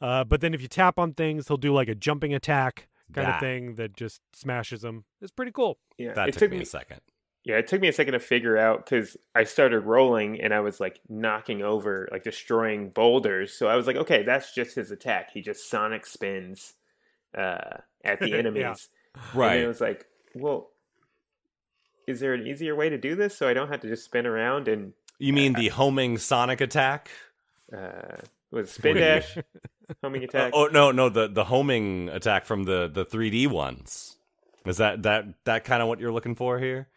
Uh, but then if you tap on things, he'll do like a jumping attack kind That- of thing that just smashes them. It's pretty cool. Yeah, That it took took me me. a second. Yeah, it took me a second to figure out because I started rolling and I was like knocking over, like destroying boulders. So I was like, okay, that's just his attack. He just sonic spins uh, at the Yeah. enemies. And Right. it was like, well, is there an easier way to do this so I don't have to just spin around and You mean the homing sonic attack? uh, was spin dash, homing attack? Oh no, no, the the homing attack from the the 3D ones. Is that that that kind of what you're looking for here?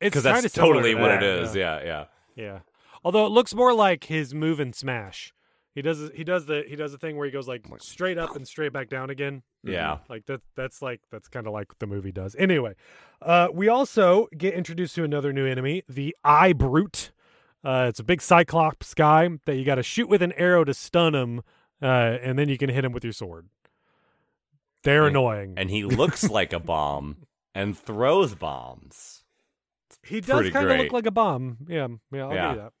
It's Because kinda that's totally to what that, it is. Yeah, yeah. Yeah. Although it looks more like his move and smash. He does he does the he does the thing where he goes like straight up and straight back down again. Yeah. Like that that's like that's kind of like what the movie does. Anyway, uh we also get introduced to another new enemy, the Eye Brute. Uh it's a big cyclops guy that you got to shoot with an arrow to stun him uh and then you can hit him with your sword. They're And- annoying. And he looks like a bomb and throws bombs. he does kind of look like a bomb. Yeah, yeah, I'll Yeah. give you that.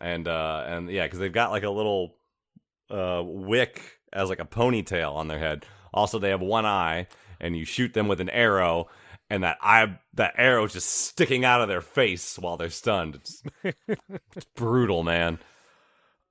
And uh and yeah, because they've got like a little uh wick as like a ponytail on their head. Also, they have one eye, and you shoot them with an arrow, and that eye that arrow is just sticking out of their face while they're stunned. It's, it's brutal, man.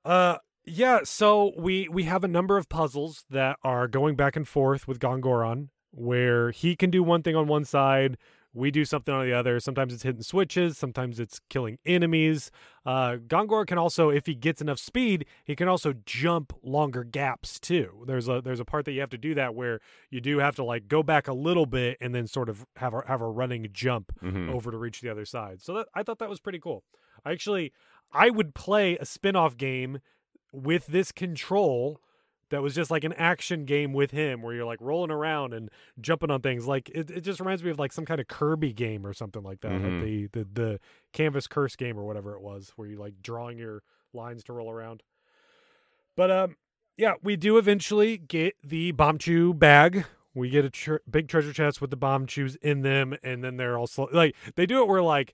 Uh yeah, so we we have a number of puzzles that are going back and forth with Gongoron where he can do one thing on one side, we do something on the other. Sometimes it's hitting switches, sometimes it's killing enemies. Uh Gongor can also if he gets enough speed, he can also jump longer gaps too. There's a there's a part that you have to do that where you do have to like go back a little bit and then sort of have a have a running jump Mhm. over to reach the other side. So that I thought that was pretty cool. I actually I would play a spin-off game with this control that was just like an action game with him where you're like rolling around and jumping on things. Like it, it just reminds me of like some kind of kirby game or something like that like Mhm. the, the the canvas curse game or whatever it was where you like drawing your lines to roll around. But um yeah we do eventually get the bombchu bag. We get a tr- big treasure chest with the bombchus in them and then they're also like they do it where like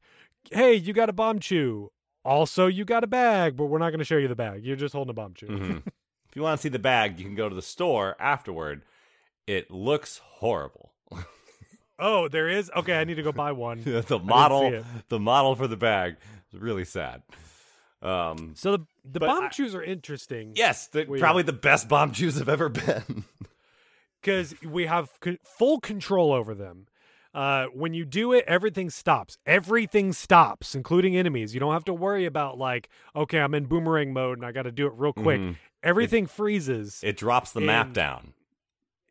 hey you got a bombchu. Also you got a bag but we're not going to show you the bag. You're just holding a bombchu. Mhm. if you want to see the bag, you can go to the store afterward. It looks horrible. oh there is okay i need to go buy one the model, the model for the bag is really sad. Um, so the the bomb I- chews are interesting yes, the, probably the best bombchus have ever been. because we have c- full control over them. Uh, when you do it, everything stops. Everything stops, including enemies. You don't have to worry about like, okay, I'm in boomerang mode and I got to do it real quick. Mhm. Everything freezes. It drops the map down.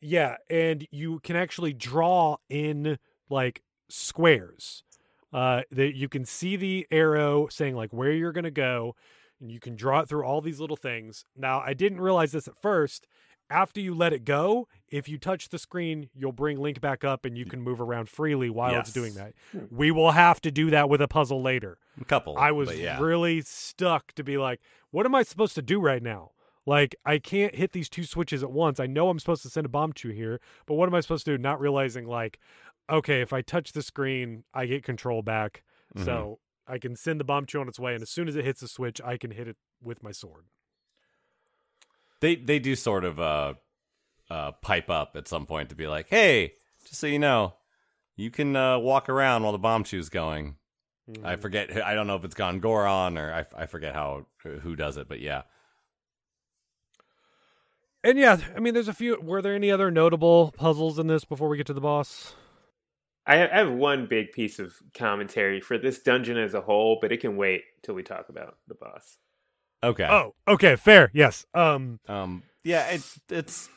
Yeah, and you can actually draw in like squares. Uh that you can see the arrow saying like where you're going to go and you can draw it through all these little things. Now, I didn't realize this at first. After you let it go, if you touch the screen, you'll bring Link back up and you can move around freely while it's doing that. We will have to do that with a puzzle later. A couple. I was yeah. really stuck to be like, what am I supposed to do right now? Like, I can't hit these two switches at once. I know I'm supposed to send a bomb to here, but what am I supposed to do? Not realizing, like, okay, if I touch the screen, I get control back. Mhm. So I can send the bombchu on its way, and as soon as it hits the switch, I can hit it with my sword. they they do sort of uh uh pipe up at some point to be like, hey, just so you know, you can uh, walk around while the bombchu's going. I Mm. forget. I don't know if it's Gongoron or I, I forget how who does it, but yeah. And yeah, I mean, there's a few. Were there any other notable puzzles in this before we get to the boss? I I have one big piece of commentary for this dungeon as a whole, but it can wait till we talk about the boss. Okay. Oh, okay, fair. Yes. Um, Um. Yeah. It's it's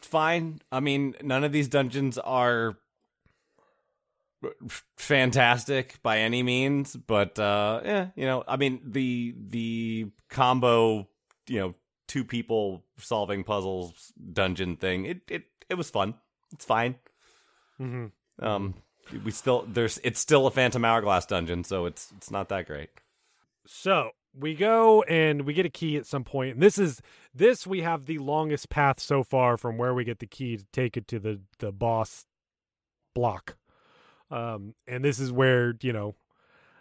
fine. I mean, none of these dungeons are fantastic by any means, but uh, yeah, you know, I mean the the combo, you know, two people solving puzzles dungeon thing. It it it was fun. It's fine. mhm. Um, we still there's it's still a Phantom Hourglass dungeon, so it's it's not that great. So we go and we get a key at some point. And this is this we have the longest path so far from where we get the key to take it to the the boss block. Um, and this is where you know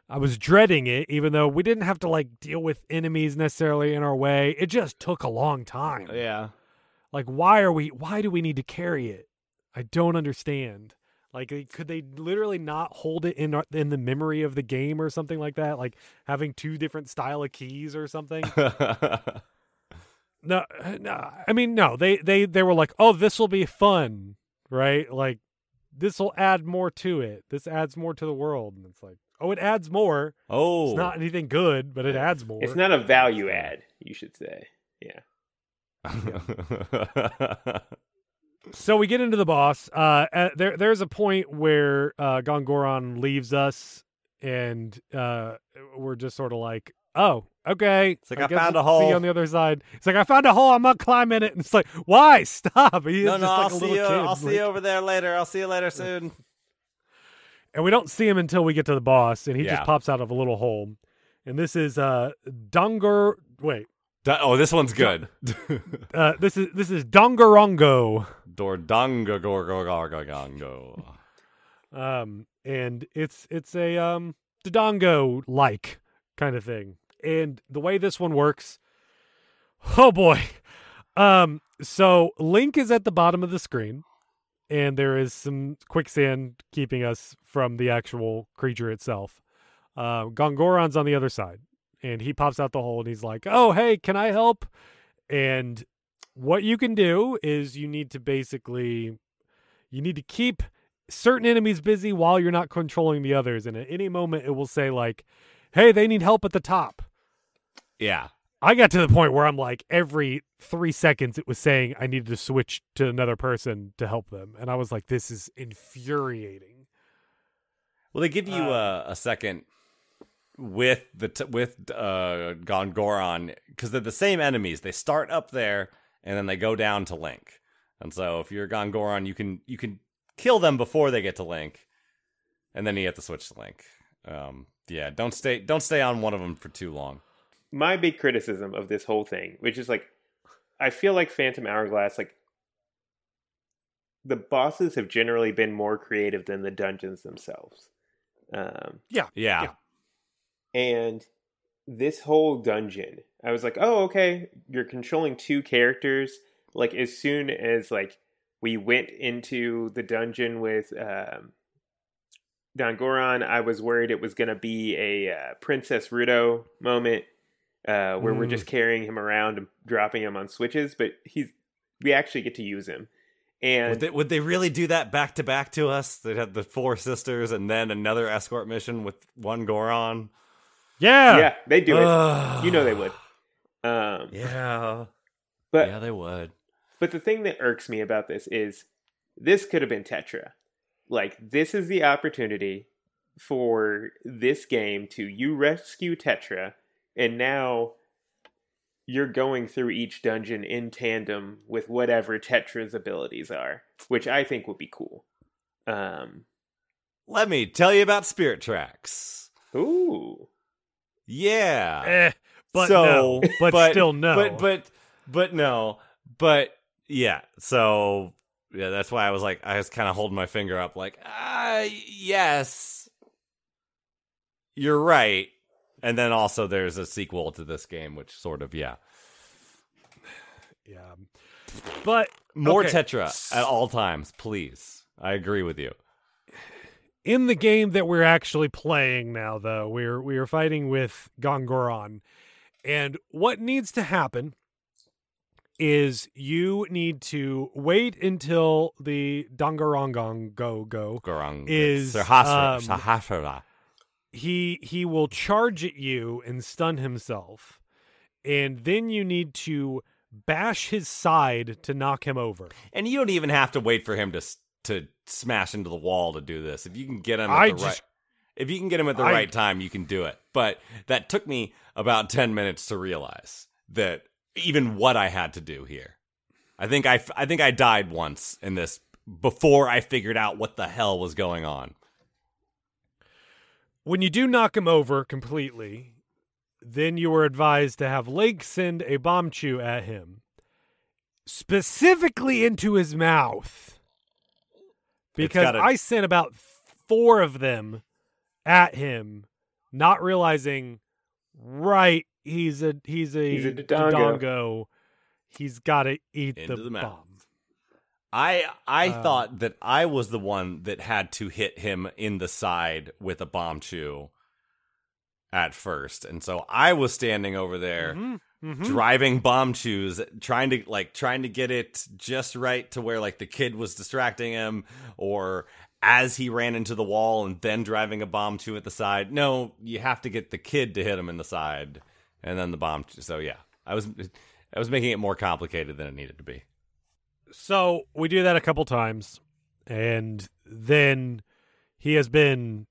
I was dreading it, even though we didn't have to like deal with enemies necessarily in our way. It just took a long time. Yeah. Like, why are we? Why do we need to carry it? I don't understand. Like, could they literally not hold it in in the memory of the game or something like that? Like having two different style of keys or something? no, uh, no. I mean, no. They they they were like, oh, this will be fun, right? Like, this will add more to it. This adds more to the world, and it's like, oh, it adds more. oh. It's not anything good, but it adds more. It's not a value add, you should say. Yeah. So we get into the boss. Uh, uh, there, there's a point where uh, Gongoron leaves us, and uh, we're just sort of like, "Oh, okay." It's like, I guess found a we'll See hole. you on the other side. It's like I found a hole. I'm not climbing it. And it's like, why? Stop. He is no, just no, like I'll a see you. kid. I'll see you over there later. I'll see you later soon. And we don't see him until we get to the boss, and he Yeah. just pops out of a little hole. And this is uh Donger. Wait, Da- oh, this one's good. uh, this is this is Dongerongo. Dordanga gorgongo. um and it's it's a um dodongo like kind of thing and the way this one works oh boy um so link is at the bottom of the screen and there is some quicksand keeping us from the actual creature itself. Uh gongoron's on the other side and he pops out the hole and he's like oh hey can i help? And what you can do is you need to basically you need to keep certain enemies busy while you're not controlling the others and at any moment it will say like hey they need help at the top. Yeah. I got to the point where i'm like every three seconds it was saying i needed to switch to another person to help them and i was like this is infuriating Well, they give you Uh, a, a second with the t- with uh Gongoron because they're the same enemies. They start up there and then they go down to Link. And so if you're Gongoron, you can you can kill them before they get to Link, and then you have to switch to Link. Um, yeah, don't stay don't stay on one of them for too long. My big criticism of this whole thing, which is like, I feel like Phantom Hourglass, like, the bosses have generally been more creative than the dungeons themselves. Um, Yeah, Yeah. and this whole dungeon i was like oh okay you're controlling two characters like as soon as like we went into the dungeon with um Dongoron, I was worried it was going to be a uh, Princess Ruto moment uh, where we're Mm. just carrying him around and dropping him on switches, but he's we actually get to use him. And Would they, would they really do that back to back to us? They'd have the four sisters and then another escort mission with one Goron. Yeah. yeah, they do it. You know they would. Um, Yeah, but yeah, they would. But the thing that irks me about this is this could have been Tetra. Like, this is the opportunity for this game to you rescue Tetra, and now you're going through each dungeon in tandem with whatever Tetra's abilities are, which I think would be cool. Um, Let me tell you about Spirit Tracks. ooh. Yeah. Eh, but so, no. But, still no. But but but no. But yeah. So yeah, that's why I was like, I was kind of holding my finger up, like, ah, yes, you're right. And then also there's a sequel to this game, which sort of yeah, yeah. But more Okay. Tetra at all times, please. I agree with you. in the game that we're actually playing now though we're we are fighting with gongoron and what needs to happen is you need to wait until the Dangarongong go go Gorong Is, Sahasra, um, Sahasra. He he will charge at you and stun himself and then you need to bash his side to knock him over And you don't even have to wait for him to to smash into the wall to do this. If you can get him at I the just- right if you can get him at the I- right time, you can do it. But that took me about 10 minutes to realize that even what I had to do here. I think I I think I died once in this before I figured out what the hell was going on. When you do knock him over completely, then you are advised to have Lake send a bombchu at him, specifically into his mouth. Because I sent about four of them at him, not realizing, right, he's a he's a, He's a Dodongo. He's got to eat Into the, the bomb. I I Um, thought that I was the one that had to hit him in the side with a bombchu at first. And so I was standing over there Mhm, mhm. driving bombchus trying to like trying to get it just right to where like the kid was distracting him or as he ran into the wall and then driving a bombchu at the side. No, you have to get the kid to hit him in the side and then the bombchu. So yeah, I was I was making it more complicated than it needed to be. So we do that a couple times, and then he has been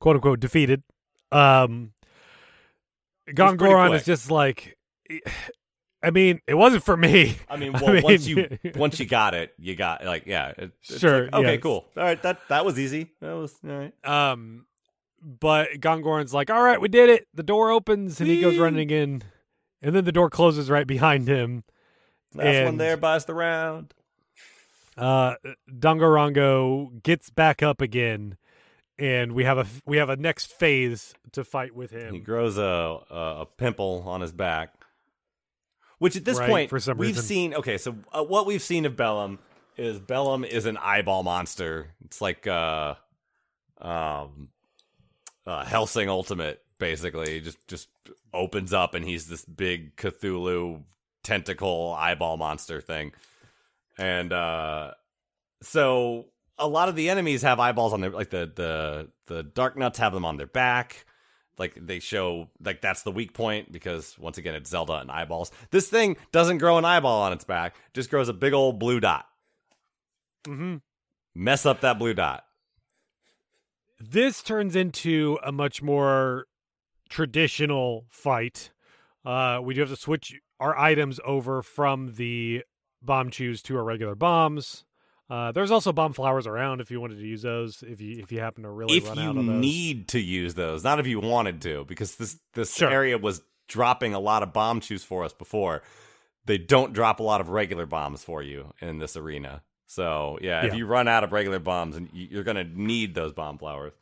quote unquote defeated. Um Gongoron is just like I mean, it wasn't for me. I mean, I well, once you once you got it, you got like yeah, it, Sure, like, okay, yes. cool. All right, that that was easy. That was all right. Um but Gongoron's like, All right, we did it. The door opens and he goes running in. And then the door closes right behind him. Last one there buys the round. uh Dangarongo gets back up again and we have a we have a next phase to fight with him. He grows a, a a pimple on his back, which at this Right, point for some we've reason. seen. Okay, so uh, what we've seen of Bellum is Bellum is an eyeball monster. It's like uh, um, uh, Hellsing Ultimate, basically. He just just opens up and he's this big Cthulhu tentacle eyeball monster thing, and uh, so a lot of the enemies have eyeballs on their like the the the Darknuts have them on their back. Like they show like that's the weak point because once again it's zelda and eyeballs. This thing doesn't grow an eyeball on its back. Just grows a big old blue dot. Hmm mess up that blue dot. This turns into a much more traditional fight. Uh, we do have to switch our items over from the bombchus to our regular bombs. Uh, there's also bomb flowers around if you wanted to use those. If you if you happen to really if run you out of those. need to use those not if you wanted to because this this Sure. area was dropping a lot of bombchus for us before they don't drop a lot of regular bombs for you in this arena so yeah, if you run out of regular bombs and you're gonna need those bomb flowers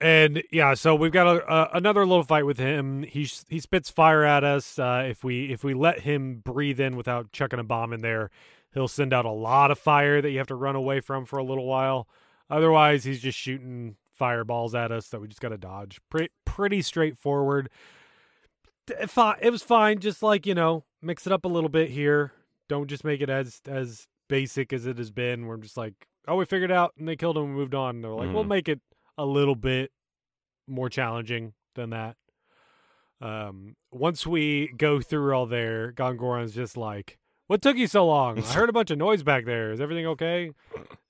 And yeah, so we've got a, a, another little fight with him. He he spits fire at us. Uh, if we if we let him breathe in without chucking a bomb in there, he'll send out a lot of fire that you have to run away from for a little while. Otherwise, he's just shooting fireballs at us that we just got to dodge. Pretty pretty straightforward. It was fine. Just like you know, mix it up a little bit here. don't just make it as as basic as it has been. We're just like, oh, we figured it out and they killed him and moved on. And they're like, we'll Mhm. make it a little bit more challenging than that. Um, once we go through all there, Gongoron's just like, "What took you so long? I heard a bunch of noise back there. Is everything okay?"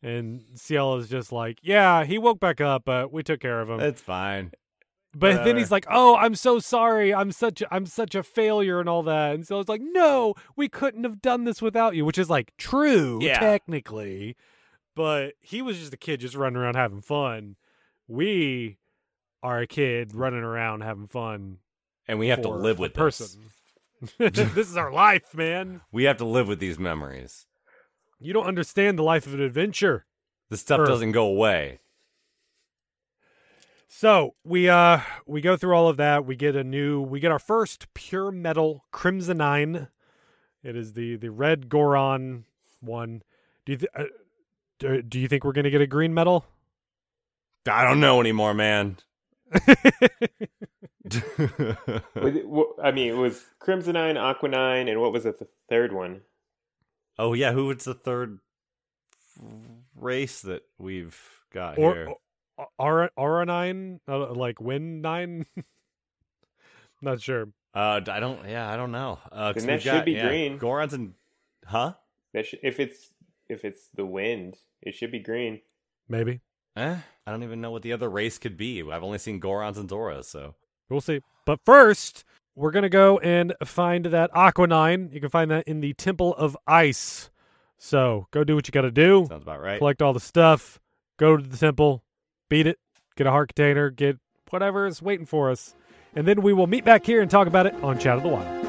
And Ciel is just like, "Yeah, he woke back up, but we took care of him." It's fine. But then he's like, "Oh, I'm so sorry. I'm such a, I'm such a failure and all that." And so it's like, "No, we couldn't have done this without you," which is like true Yeah. technically. But he was just a kid just running around having fun. We are a kid running around having fun. And we have to live with person. this is our life, man. We have to live with these memories. You don't understand the life of an adventure. This stuff Sure. doesn't go away. So we uh we go through all of that. We get a new we get our first pure metal Crimsonine. It is the the red Goron one. Do you th- uh, do, do you think we're gonna get a green metal? I don't know anymore, man. Was it- wh- I mean, it was Crimsonine, Aquanine, and what was it, the third one? oh yeah, who was the third race that we've got or here? or Auronine, uh, like Wind Nine. Not sure. Uh, I don't. Yeah, I don't know. Uh, 'cause Then that we've should got- be yeah, green. Gorons and huh? That sh- if it's if it's the wind, it should be green. Maybe Eh, I don't even know what the other race could be. I've only seen Gorons and Zoras, so we'll see. But first, we're gonna go and find that Aquanine. You can find that in the Temple of Ice. So go do what you got to do. sounds about right. collect all the stuff, go to the temple, beat it, get a heart container, get whatever is waiting for us. And then we will meet back here and talk about it on Chat of the Wild.